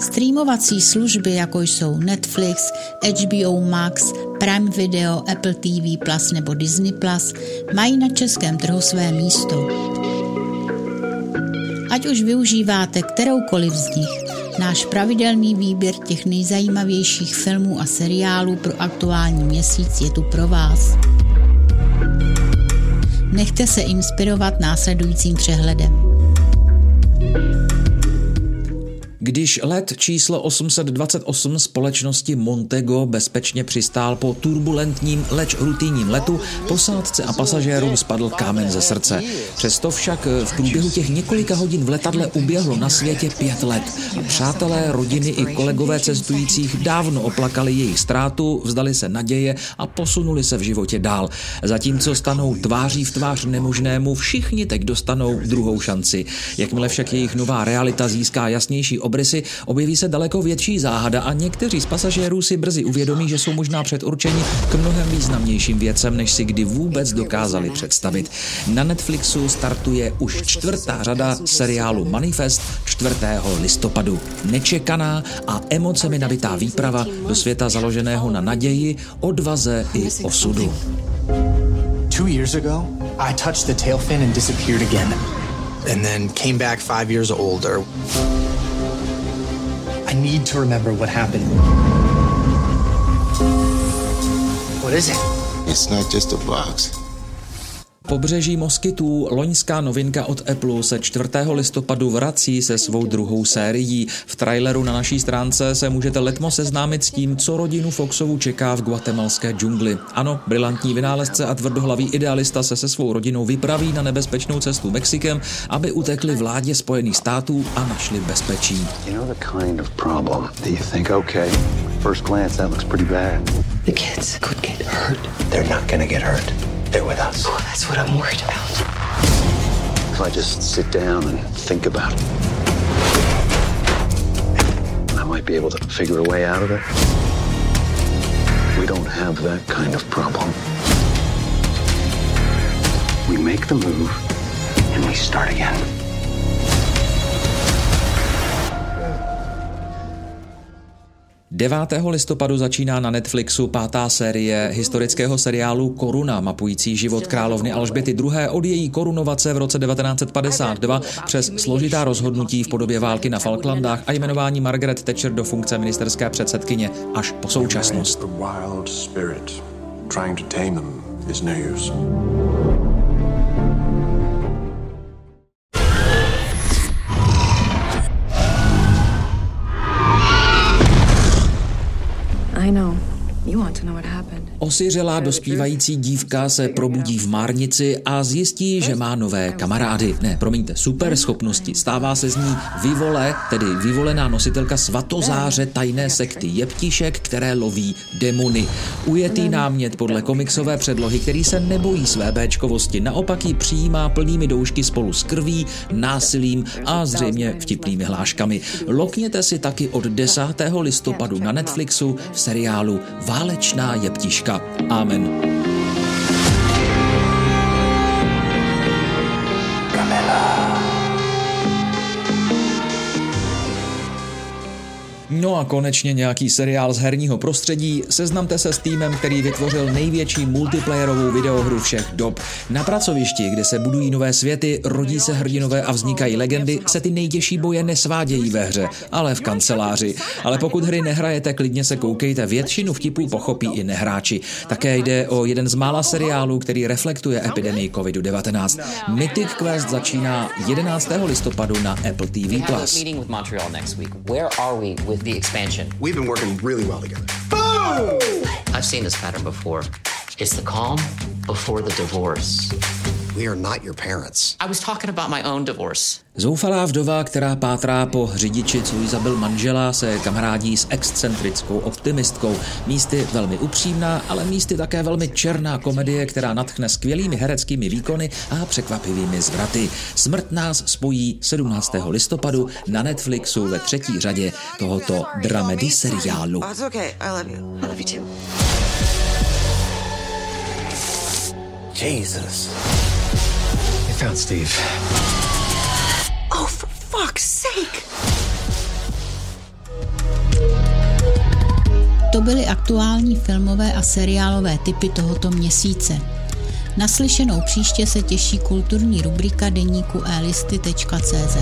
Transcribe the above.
Streamovací služby, jako jsou Netflix, HBO Max, Prime Video, Apple TV Plus nebo Disney Plus, mají na českém trhu své místo. Ať už využíváte kteroukoliv z nich, náš pravidelný výběr těch nejzajímavějších filmů a seriálů pro aktuální měsíc je tu pro vás. Nechte se inspirovat následujícím přehledem. Když let číslo 828 společnosti Montego bezpečně přistál po turbulentním, leč rutinním letu, posádce a pasažérům spadl kámen ze srdce. Přesto však v průběhu těch několika hodin v letadle uběhlo na světě pět let. Přátelé, rodiny i kolegové cestujících dávno oplakali jejich ztrátu, vzdali se naděje a posunuli se v životě dál. Zatímco stanou tváří v tvář nemožnému, všichni teď dostanou druhou šanci. Jakmile však jejich nová realita získá jasnější obraz, obrysy, objeví se daleko větší záhada a někteří z pasažérů si brzy uvědomí, že jsou možná předurčeni k mnohem významnějším věcem, než si kdy vůbec dokázali představit. Na Netflixu startuje už čtvrtá řada seriálu Manifest 4. listopadu. Nečekaná a emocemi nabitá výprava do světa založeného na naději, odvaze i osudu. Two years ago, I touched the tail fin and disappeared again. And then came back five years older. I need to remember what happened. What is it? It's not just a box. Pobřeží moskytů, loňská novinka od Apple se 4. listopadu vrací se svou druhou sérií. V traileru na naší stránce se můžete letmo seznámit s tím, co rodinu Foxovu čeká v guatemalské džungli. Ano, brilantní vynálezce a tvrdohlavý idealista se se svou rodinou vypraví na nebezpečnou cestu Mexikem, aby utekli vládě Spojených států a našli bezpečí. You know the kind of problem that you think, okay, first glance that looks pretty bad. The kids could get hurt. They're not gonna get hurt. They're with us. Oh, that's what I'm worried about. If I just sit down and think about it, I might be able to figure a way out of it. We don't have that kind of problem. We make the move and we start again. 9. listopadu začíná na Netflixu pátá série historického seriálu Koruna, mapující život královny Alžběty II. od její korunovace v roce 1952 přes složitá rozhodnutí v podobě války na Falklandách a jmenování Margaret Thatcher do funkce ministerské předsedkyně až po současnost. I Osiřelá dospívající dívka se probudí v márnici a zjistí, že má nové kamarády. Ne, promiňte, super schopnosti. Stává se z ní vyvole, tedy vyvolená nositelka svatozáře tajné sekty jeptišek, které loví demony. Ujetý námět podle komiksové předlohy, který se nebojí své béčkovosti, naopak ji přijímá plnými doušky spolu s krví, násilím a zřejmě vtipnými hláškami. Lokněte si taky od 10. listopadu na Netflixu v seriálu Válečná jeptiška. Amen. A konečně nějaký seriál z herního prostředí. Seznamte se s týmem, který vytvořil největší multiplayerovou videohru všech dob. Na pracovišti, kde se budují nové světy, rodí se hrdinové a vznikají legendy, se ty nejtěžší boje nesvádějí ve hře, ale v kanceláři. Ale pokud hry nehrajete, klidně se koukejte, většinu vtipů pochopí i nehráči. Také jde o jeden z mála seriálů, který reflektuje epidemii COVID-19. Mythic Quest začíná 11. listopadu na Apple TV+. The expansion. We've been working really well together. Boom! I've seen this pattern before. It's the calm before the divorce. We are not your parents. I was talking about my own divorce. Zoufalá vdova, která pátrá po řidiči, co jí zabil manžela, se kamarádí s excentrickou optimistkou. Místy velmi upřímná, ale místy také velmi černá komedie, která nadchne skvělými hereckými výkony a překvapivými zvraty. Smrt nás spojí 17. listopadu na Netflixu ve třetí řadě tohoto dramedy seriálu. Jesus found Steve. Oh, for fuck's sake! To byly aktuální filmové a seriálové typy tohoto měsíce. Naslyšenou příště se těší kulturní rubrika deníku elisty.cz.